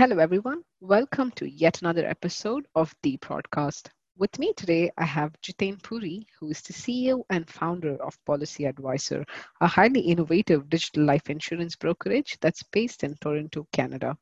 Hello, everyone. Welcome to yet another episode of the podcast. With me today, I have Jiten Puri, who is the CEO and founder of Policy Advisor, a highly innovative digital life insurance brokerage that's based in Toronto, Canada.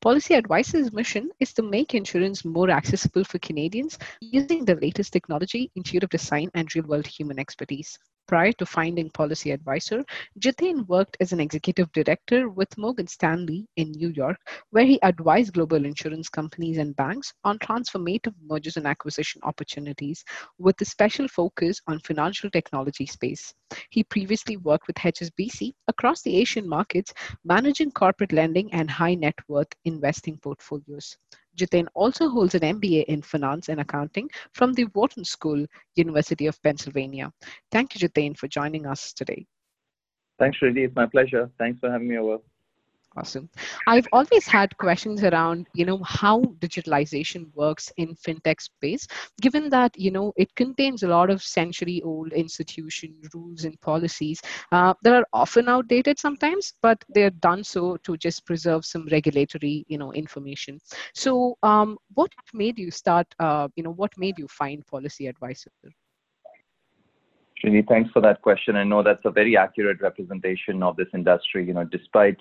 Policy Advisor's mission is to make insurance more accessible for Canadians using the latest technology, intuitive design, and real world human expertise. Prior to finding Policy Advisor, Jiten worked as an executive director with Morgan Stanley in New York, where he advised global insurance companies and banks on transformative mergers and acquisition opportunities with a special focus on financial technology space. He previously worked with HSBC across the Asian markets, managing corporate lending and high net worth investing portfolios. Jiten also holds an MBA in Finance and Accounting from the Wharton School, University of Pennsylvania. Thank you, Jiten, for joining us today. Thanks, Shruti. It's my pleasure. Thanks for having me over. Awesome. I've always had questions around, you know, how digitalization works in fintech space, given that, you know, it contains a lot of century old institution rules and policies uh, that are often outdated sometimes, but they're done so to just preserve some regulatory, you know, information. So um, what made you start, uh, you know, what made you find policy advisor? Srini, thanks for that question. I know that's a very accurate representation of this industry. You know, despite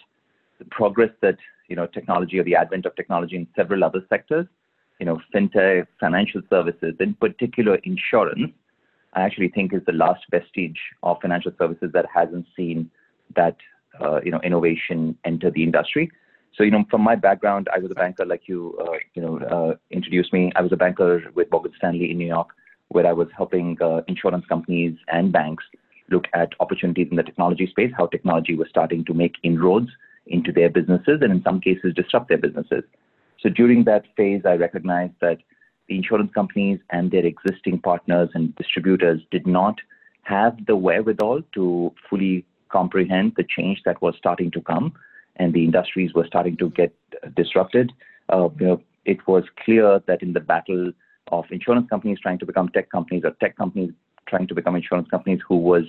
the progress that you know technology or the advent of technology in several other sectors, you know, fintech, financial services, in particular insurance, I actually think is the last vestige of financial services that hasn't seen that uh, you know innovation enter the industry. So you know, from my background, I was a banker, like you uh, you know uh, introduced me. I was a banker with Morgan Stanley in New York, where I was helping uh, insurance companies and banks look at opportunities in the technology space, how technology was starting to make inroads into their businesses and in some cases disrupt their businesses. So during that phase, I recognized that the insurance companies and their existing partners and distributors did not have the wherewithal to fully comprehend the change that was starting to come and the industries were starting to get disrupted. Uh, you know, it was clear that in the battle of insurance companies trying to become tech companies or tech companies trying to become insurance companies who was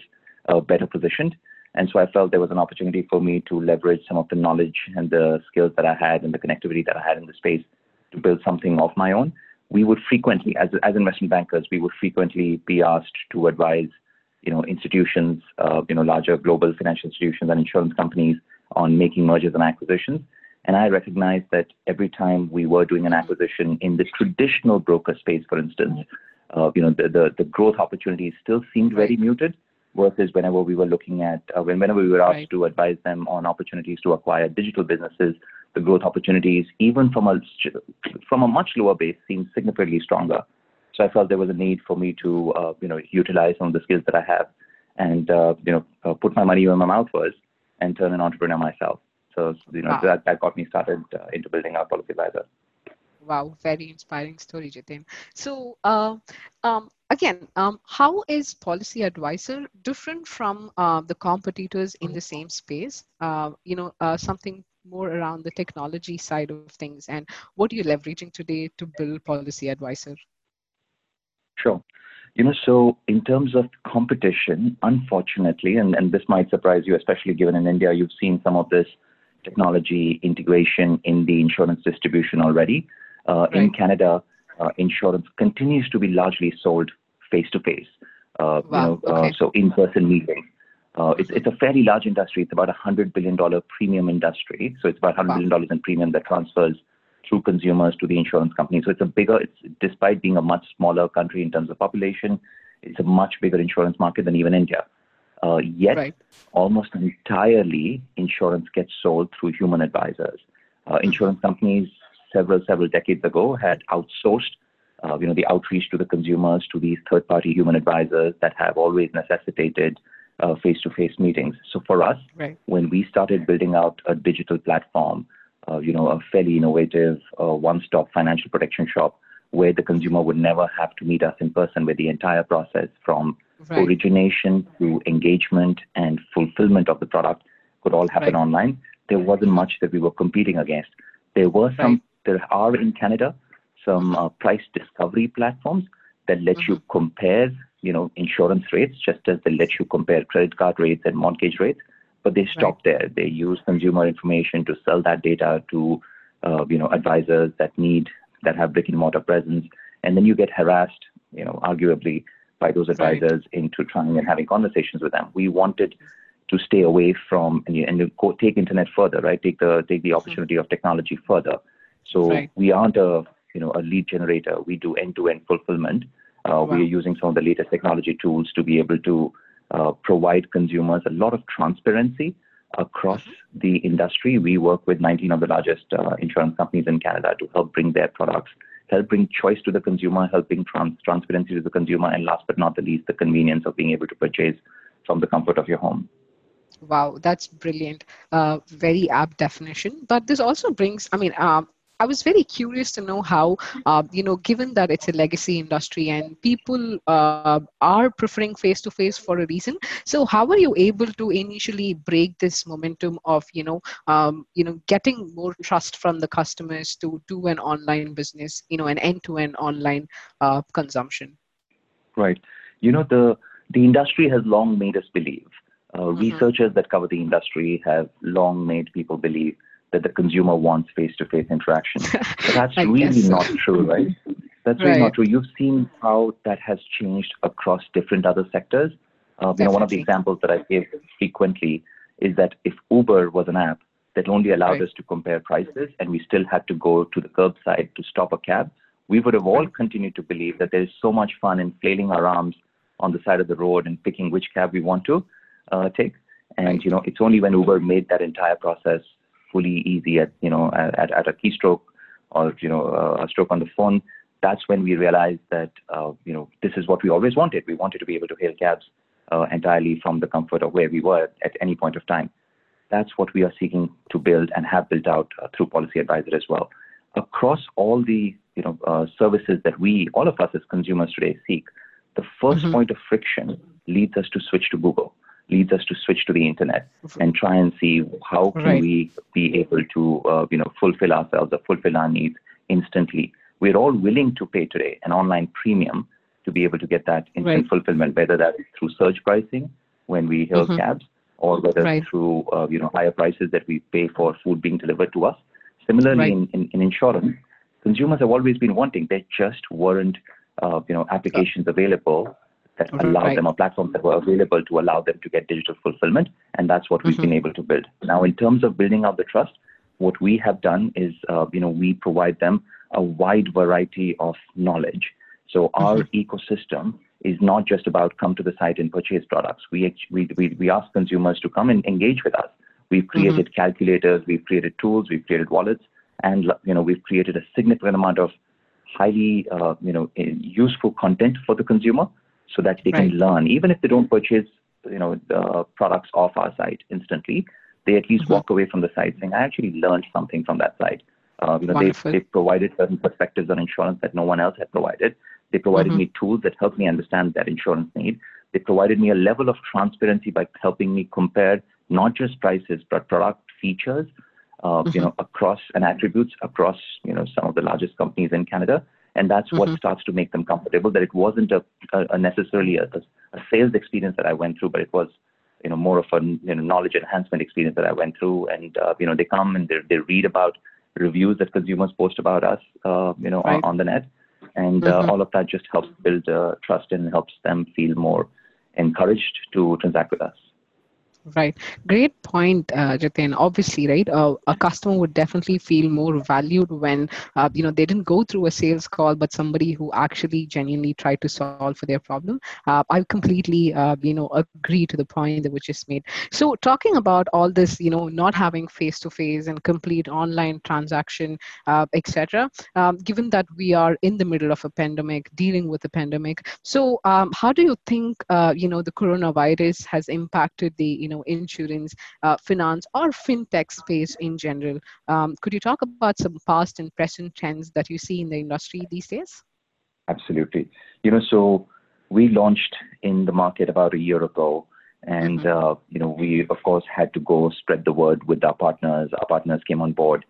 uh, better positioned. And so I felt there was an opportunity for me to leverage some of the knowledge and the skills that I had and the connectivity that I had in the space to build something of my own. We would frequently, as, as investment bankers, we would frequently be asked to advise, you know, institutions, uh, you know, larger global financial institutions and insurance companies on making mergers and acquisitions. And I recognized that every time we were doing an acquisition in the traditional broker space, for instance, uh, you know, the, the, the growth opportunities still seemed very muted versus whenever we were looking at, uh, whenever we were asked right. to advise them on opportunities to acquire digital businesses, the growth opportunities, even from a from a much lower base, seemed significantly stronger. So I felt there was a need for me to, uh, you know, utilize some of the skills that I have, and uh, you know, uh, put my money where my mouth was, and turn an entrepreneur myself. So you know, wow. that that got me started uh, into building our Policy Advisor. Wow, very inspiring story, Jiten. So, uh, um, again, um, how is Policy Advisor different from uh, the competitors in the same space? Uh, you know, uh, something more around the technology side of things, and what are you leveraging today to build Policy Advisor? Sure. You know, so in terms of competition, unfortunately, and, and this might surprise you, especially given in India, you've seen some of this technology integration in the insurance distribution already. Uh, right. In Canada, uh, insurance continues to be largely sold face to face. Wow. You know, uh, okay. so in-person meetings. Uh, it's, it's a fairly large industry. It's about a $100 billion premium industry. So it's about $100 wow. billion in premium that transfers through consumers to the insurance company. So it's a bigger, it's despite being a much smaller country in terms of population, it's a much bigger insurance market than even India. Uh, yet, right. almost entirely, insurance gets sold through human advisors. Uh, insurance companies several, several decades ago had outsourced uh, you know, the outreach to the consumers to these third-party human advisors that have always necessitated uh, face-to-face meetings. So for us, right. when we started building out a digital platform, uh, you know, a fairly innovative uh, one-stop financial protection shop where the consumer would never have to meet us in person, where the entire process from right. origination to engagement and fulfillment of the product could all happen right. online. There wasn't much that we were competing against. There were some there are in Canada some uh, price discovery platforms that let mm-hmm. you compare, you know, insurance rates just as they let you compare credit card rates and mortgage rates. But they stop right. there. They use consumer information to sell that data to uh, you know, advisors that need that have brick and mortar presence, and then you get harassed, you know, arguably by those advisors right. into trying and having conversations with them. We wanted to stay away from and, and take internet further, right? Take the take the mm-hmm. opportunity mm-hmm. of technology further. So right. we aren't a you know a lead generator. We do end-to-end fulfillment. Uh, wow. We are using some of the latest technology tools to be able to uh, provide consumers a lot of transparency across mm-hmm. the industry. We work with 19 of the largest uh, insurance companies in Canada to help bring their products, help bring choice to the consumer, helping trans- transparency to the consumer, and last but not the least, the convenience of being able to purchase from the comfort of your home. Wow, that's brilliant. Uh, very apt definition. But this also brings, I mean, uh, I was very curious to know how, uh, you know, given that it's a legacy industry and people uh, are preferring face to face for a reason. So, how are you able to initially break this momentum of, you know, um, you know, getting more trust from the customers to do an online business, you know, an end-to-end online uh, consumption? Right. You know, the the industry has long made us believe. Uh, mm-hmm. Researchers that cover the industry have long made people believe that the consumer wants face-to-face interaction. But that's really so. not true, right? That's really right. not true. You've seen how that has changed across different other sectors. Uh, you know, one of the examples that I give frequently is that if Uber was an app that only allowed right. us to compare prices and we still had to go to the curbside to stop a cab, we would have all continued to believe that there is so much fun in flailing our arms on the side of the road and picking which cab we want to uh, take. And you know, it's only when Uber made that entire process fully easy at you know at, at a keystroke or you know uh, a stroke on the phone, that's when we realized that uh, you know this is what we always wanted. We wanted to be able to hail cabs uh, entirely from the comfort of where we were at any point of time. That's what we are seeking to build and have built out uh, through Policy Advisor as well. Across all the you know uh, services that we, all of us as consumers today, seek, the 1st mm-hmm. point of friction leads us to switch to Google leads us to switch to the internet and try and see how can right. we be able to uh, you know fulfill ourselves or fulfill our needs instantly we're all willing to pay today an online premium to be able to get that instant right. fulfillment whether that's through surge pricing when we hail mm-hmm. cabs or whether right. through uh, you know higher prices that we pay for food being delivered to us similarly in, in, in, insurance consumers have always been wanting there just weren't uh, you know applications available that mm-hmm. allowed right. them or platforms that were available to allow them to get digital fulfillment. And that's what we've mm-hmm. been able to build. Now, in terms of building out the trust, what we have done is, uh, you know, we provide them a wide variety of knowledge. So our mm-hmm. ecosystem is not just about come to the site and purchase products. We, we, we, we ask consumers to come and engage with us. We've mm-hmm. created mm-hmm. calculators, we've created tools, we've created wallets, and you know we've created a significant amount of highly uh, you know useful content for the consumer so that they right. can learn, even if they don't purchase, you know, the products off our site instantly, they at least mm-hmm. walk away from the site saying, I actually learned something from that site. Uh, you know, they, they provided certain perspectives on insurance that no one else had provided. They provided mm-hmm. me tools that helped me understand that insurance need. They provided me a level of transparency by helping me compare not just prices but product features, uh, mm-hmm. you know, across and attributes across you know some of the largest companies in Canada and that's mm-hmm. what starts to make them comfortable that it wasn't a, a, a necessarily a, a, sales experience that i went through but it was you know more of a you know, knowledge enhancement experience that i went through and uh, you know they come and they, they read about reviews that consumers post about us uh, you know right. on, on, the net and uh, mm-hmm. all of that just helps build uh, trust and helps them feel more encouraged to transact with us Right. Great point, uh, Jiten. Obviously, right, uh, a customer would definitely feel more valued when, uh, you know, they didn't go through a sales call, but somebody who actually genuinely tried to solve for their problem. Uh, I completely, uh, you know, agree to the point that was just made. So talking about all this, you know, not having face-to-face and complete online transaction, uh, etc. Um, given that we are in the middle of a pandemic, dealing with a pandemic, so um, how do you think, uh, you know, the coronavirus has impacted the, you know, know, insurance, uh, finance, or fintech space in general. Um, could you talk about some past and present trends that you see in the industry these days? Absolutely. You know, so we launched in the market about a year ago. And mm-hmm. uh, you know, we of course had to go spread the word with our partners. Our partners came on board.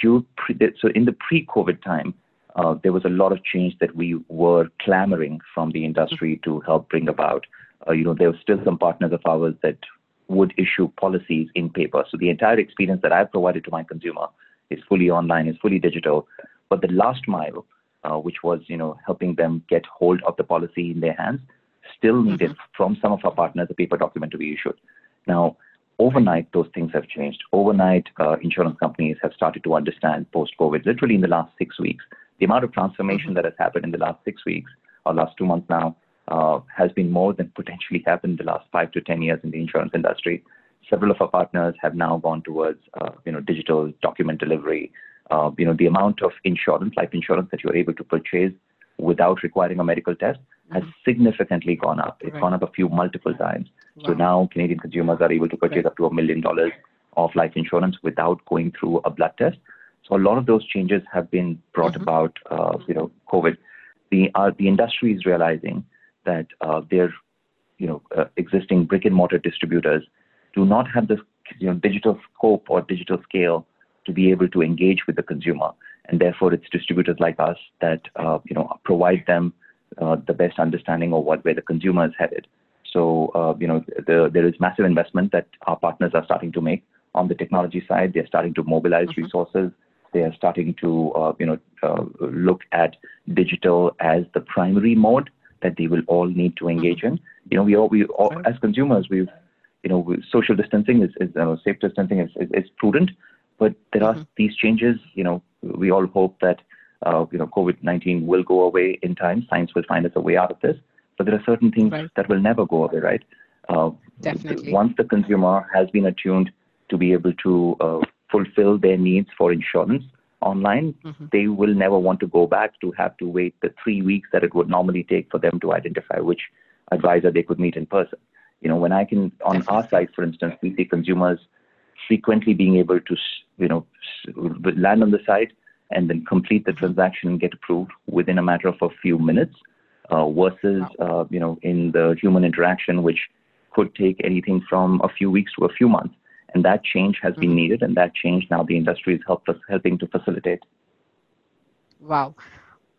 Due pre- so in the pre-COVID time, uh, there was a lot of change that we were clamoring from the industry mm-hmm. to help bring about. Uh, you know, there were still some partners of ours that would issue policies in paper. So the entire experience that I've provided to my consumer is fully online, is fully digital. But the last mile, uh, which was you know helping them get hold of the policy in their hands, still needed mm-hmm. from some of our partners a paper document to be issued. Now, overnight, those things have changed. Overnight, uh, insurance companies have started to understand post-COVID, literally in the last six weeks, the amount of transformation mm-hmm. that has happened in the last six weeks or last two months now has been more than potentially happened in the last five to 10 years in the insurance industry. Several of our partners have now gone towards, uh, you know, digital document delivery. Uh, you know, the amount of insurance, life insurance that you're able to purchase without requiring a medical test has mm-hmm. significantly gone up. It's gone up a few multiple times. So now Canadian consumers are able to purchase up to a million dollars of life insurance without going through a blood test. So a lot of those changes have been brought mm-hmm. about, uh, you know, COVID. The uh, the industry is realizing that uh, their you know uh, existing brick and mortar distributors do not have the you know digital scope or digital scale to be able to engage with the consumer, and therefore it's distributors like us that uh, you know provide them uh, the best understanding of what where the consumer is headed. So uh, you know the, there is massive investment that our partners are starting to make on the technology side. They're starting to mobilize mm-hmm. resources. They are starting to uh, you know uh, look at digital as the primary mode that they will all need to engage mm-hmm. in. You know, we all, we all, as consumers, we've, you know, social distancing is, is safe distancing is, is, is, prudent, but there are mm-hmm. these changes. You know, we all hope that, uh, you know, COVID-19 will go away in time. Science will find us a way out of this, but there are certain things right. that will never go away, right? Uh, Definitely. Once the consumer has been attuned to be able to uh, fulfill their needs for insurance, online, mm-hmm. they will never want to go back to have to wait the three weeks that it would normally take for them to identify which advisor they could meet in person. You know, when I can, on our side, for instance, we see consumers frequently being able to, you know, land on the site and then complete the mm-hmm. transaction and get approved within a matter of a few minutes, uh, versus, wow. uh, you know, in the human interaction, which could take anything from a few weeks to a few months. And that change has been mm-hmm. needed, and that change now the industry is help us, helping to facilitate. Wow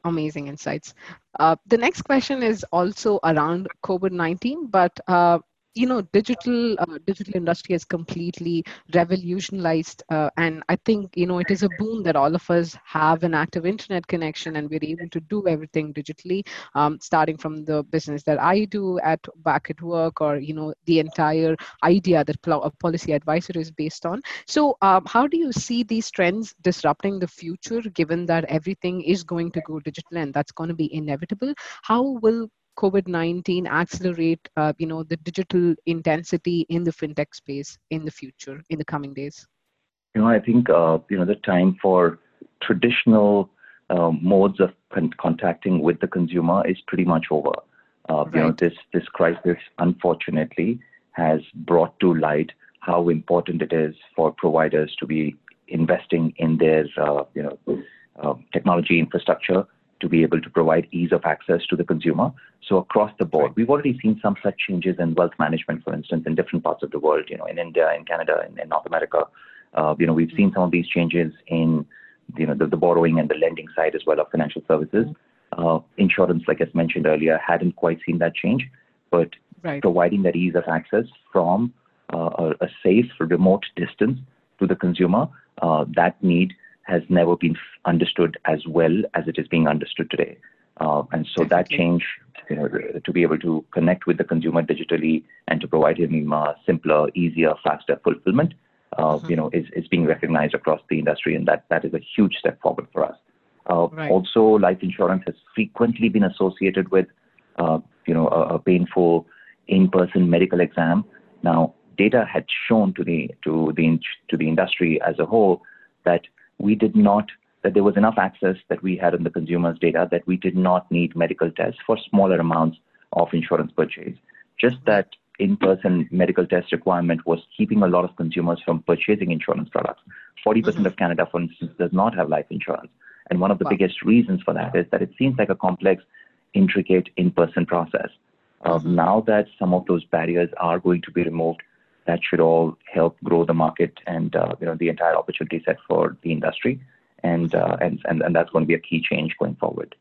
amazing insights. Uh, the next question is also around COVID 19, but uh, you know digital uh, digital industry has completely revolutionized uh, and i think you know it is a boon that all of us have an active internet connection and we're able to do everything digitally um, starting from the business that i do at back at work or you know the entire idea that a policy advisor is based on. So um, how do you see these trends disrupting the future given that everything is going to go digital and that's going to be inevitable? How will COVID-19 accelerate, uh, you know, the digital intensity in the fintech space in the future, in the coming days? You know, I think, uh, you know, the time for traditional uh, modes of con- contacting with the consumer is pretty much over. Uh, right. You know, this, this crisis, unfortunately, has brought to light how important it is for providers to be investing in their, uh, you know, uh, technology infrastructure to be able to provide ease of access to the consumer. So across the board, we've already seen some such changes in wealth management, for instance, in different parts of the world, you know, in India, in Canada, in, in North America. Uh, you know, we've seen some of these changes in, you know, the, borrowing and the lending side as well of financial services. Uh, insurance, like I mentioned earlier, hadn't quite seen that change, but providing that ease of access from uh, a, safe remote distance to the consumer, uh, that need has never been understood as well as it is being understood today. Uh, and so that change, you know, to be able to connect with the consumer digitally and to provide him uh, simpler, easier, faster fulfillment, uh, mm-hmm. you know, is, is being recognized across the industry, and that, that is a huge step forward for us. Uh, right. Also, life insurance has frequently been associated with, uh, you know, a, a painful in-person medical exam. Now, data had shown to the to the to the industry as a whole that we did not that there was enough access that we had on the consumer's data that we did not need medical tests for smaller amounts of insurance purchase. Just that in-person medical test requirement was keeping a lot of consumers from purchasing insurance products. 40% mm-hmm. of Canada, for instance, does not have life insurance. And one of the wow. biggest reasons for that is that it seems like a complex, intricate in-person process. Uh, mm-hmm. Now that some of those barriers are going to be removed, that should all help grow the market and uh, you know the entire opportunity set for the industry, and, uh, and and and that's going to be a key change going forward.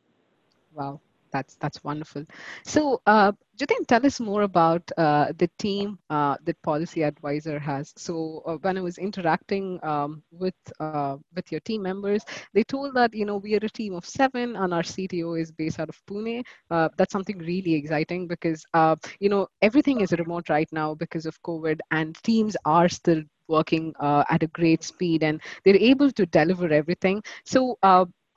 Wow, That's that's wonderful. So, uh, tell us more about uh, the team uh, that Policy Advisor has. So, uh, when I was interacting um, with uh, with your team members, they told that you know we are a team of seven, and our CTO is based out of Pune. Uh, that's something really exciting because uh, you know everything is remote right now because of COVID, and teams are still working at a great speed, and they're able to deliver everything. So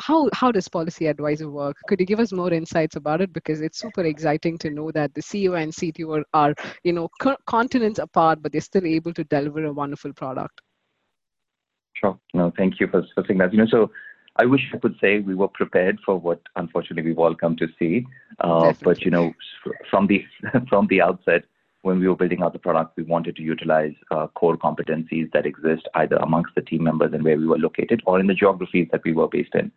how how does policy advisor work? Could you give us more insights about it? Because it's super exciting to know that the ceo and cto are, are you know co- continents apart but they're still able to deliver a wonderful product. Sure. No thank you for, for saying that. You know so I wish I could say we were prepared for what unfortunately we've all come to see. Uh, but you know, from the from the outset, when we were building out the product, we wanted to utilize uh, core competencies that exist either amongst the team members and where we were located or in the geographies that we were based in.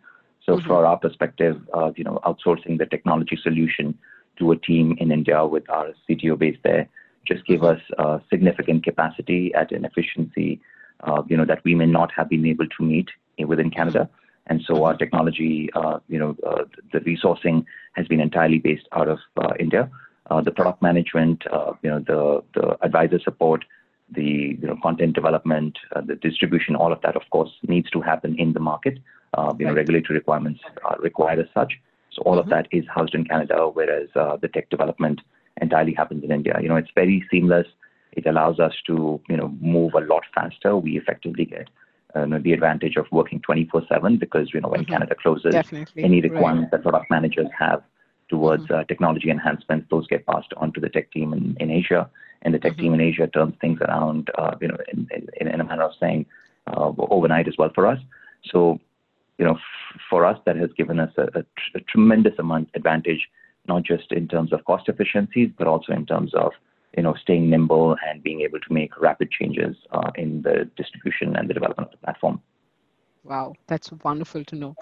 So mm-hmm. from our perspective, uh, you know, outsourcing the technology solution to a team in India with our CTO based there just gave mm-hmm. us uh, significant capacity at an efficiency, uh, you know, that we may not have been able to meet within Canada. And so our mm-hmm. technology, uh, you know, uh, the resourcing has been entirely based out of India. Uh, the product management, uh, you know, the, the advisor support, the you know, content development, uh, the distribution, all of that, of course, needs to happen in the market. Uh, you right. know, regulatory requirements are required as such. So all mm-hmm. of that is housed in Canada, whereas uh, the tech development entirely happens in India. You know, it's very seamless. It allows us to you know move a lot faster. We effectively get uh, the advantage of working 24/7 because you know when mm-hmm. Canada closes, Definitely. any requirements right. that product managers have towards mm-hmm. uh, technology enhancements. Those get passed on to the tech team in, in Asia, and the tech mm-hmm. team in Asia turns things around, uh, you know, in, in, in, a manner of saying uh, overnight as well for us. So, you know, f- for us, that has given us a, a, tr- a, tremendous amount advantage, not just in terms of cost efficiencies, but also in terms of you know staying nimble and being able to make rapid changes uh, in the distribution and the development of the platform. Wow, that's wonderful to know.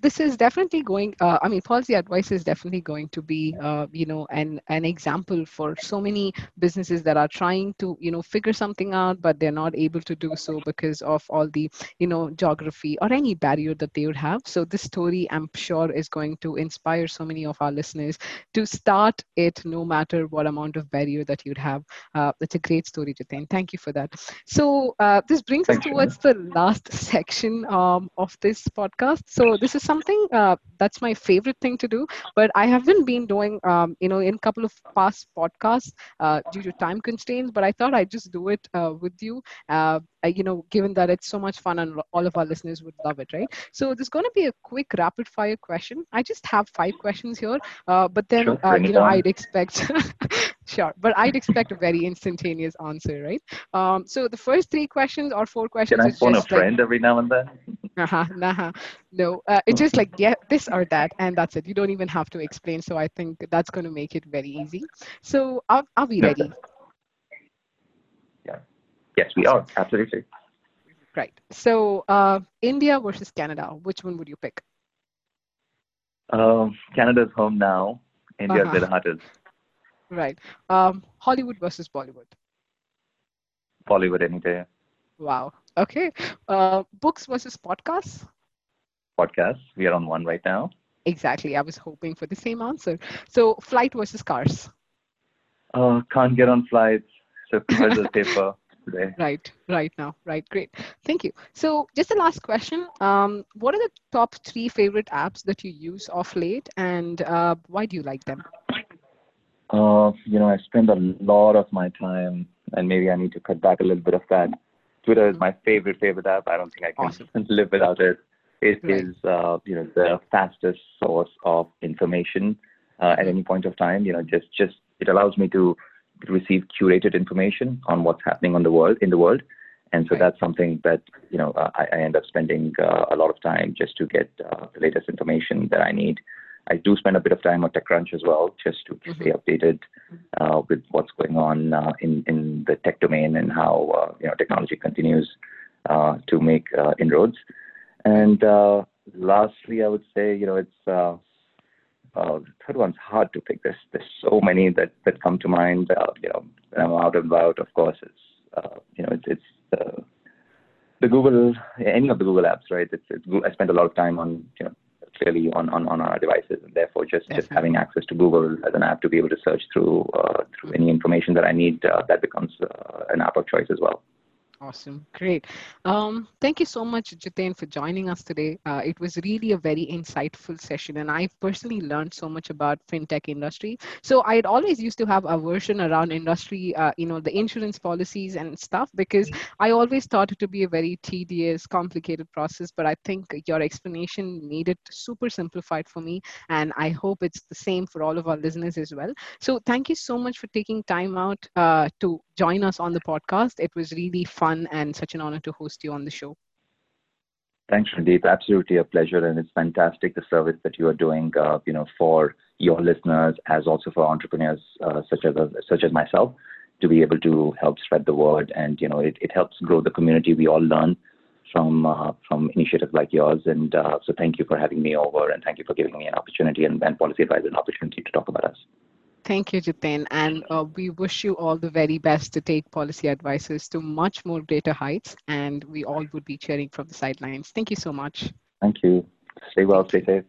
This is definitely going uh, i mean policy advice is definitely going to be uh, you know an an example for so many businesses that are trying to you know figure something out but they're not able to do so because of all the you know geography or any barrier that they would have so this story i'm sure is going to inspire so many of our listeners to start it no matter what amount of barrier that you'd have uh, it's a great story Jiten. thank you for that so uh, this brings Thank us towards you. the last section um, of this podcast so this is something uh, that's my favorite thing to do but i haven't been doing um, you know in a couple of past podcasts uh, due to time constraints but i thought i'd just do it uh, with you uh, you know given that it's so much fun and all of our listeners would love it right so there's going to be a quick rapid fire question i just have five questions here uh, but then sure, uh, you know i'd expect sure but i'd expect a very instantaneous answer right um, so the first three questions or four questions can i phone a friend like, every now and then uh-huh, nah, no, uh, it's just like yeah, this or that, and that's it. You don't even have to explain. So I think that's going to make it very easy. So are, are we ready? Yes, we are absolutely. Right. So uh, India versus Canada, which one would you pick? Um, Canada's home now. India's uh-huh. where the heart is. Right. Um, Hollywood versus Bollywood. Bollywood any day. Wow. Okay. Uh, books versus podcasts? Podcasts. We are on one right now. Exactly. I was hoping for the same answer. So, flight versus cars? Uh, can't get on flights. So, cars are safer today. Right, right now. Right, great. Thank you. So, just the last question. Um, what are the top three favorite apps that you use of late, and uh, why do you like them? Uh, you know, I spend a lot of my time, and maybe I need to cut back a little bit of that Twitter is my favorite favorite app. I don't think I can awesome. live without it. It right. is, uh, you know the fastest source of information uh, at any point of time. You know, just just it allows me to receive curated information on what's happening on the world in the world, and so right. that's something that you know uh, I, I, end up spending uh, a lot of time just to get uh, the latest information that I need. I do spend a bit of time on TechCrunch as well, just to mm-hmm. stay updated uh, with what's going on uh, in in the tech domain and how uh, you know technology continues uh, to make uh, inroads. And uh, lastly, I would say you know it's the third one's hard to pick. There's there's so many that that come to mind. you know, when I'm out and about, of course, it's you know it's it's the Google, any of the Google apps, right? It's, it's, I spend a lot of time on you know clearly on, on, on our devices, and therefore just, just having access to Google as an app to be able to search through uh, through any information that I need, uh, that becomes uh, an app of choice as well. Awesome. Great. Um, thank you so much, Jiten, for joining us today. Uh, it was really a very insightful session, and I personally learned so much about fintech industry. So I'd always used to have aversion around industry, uh, you know, the insurance policies and stuff, because I always thought it to be a very tedious, complicated process. But I think your explanation made it super simplified for me, and I hope it's the same for all of our listeners as well. So thank you so much for taking time out uh, to join us on the podcast. It was really fun and such an honor to host you on the show. Thanks, Randeep. Absolutely a pleasure, and it's fantastic the service that you are doing, uh, you know, for your listeners as also for entrepreneurs uh, such as such as myself to be able to help spread the word, and you know, it, it helps grow the community. We all learn from uh, from initiatives like yours, and uh, so thank you for having me over, and thank you for giving me an opportunity and, and Policy Advisor an opportunity to talk about us. Thank you, Jiten. And uh, we wish you all the very best to take policy advisors to much more greater heights. And we all would be cheering from the sidelines. Thank you so much. Thank you. Stay well, stay safe.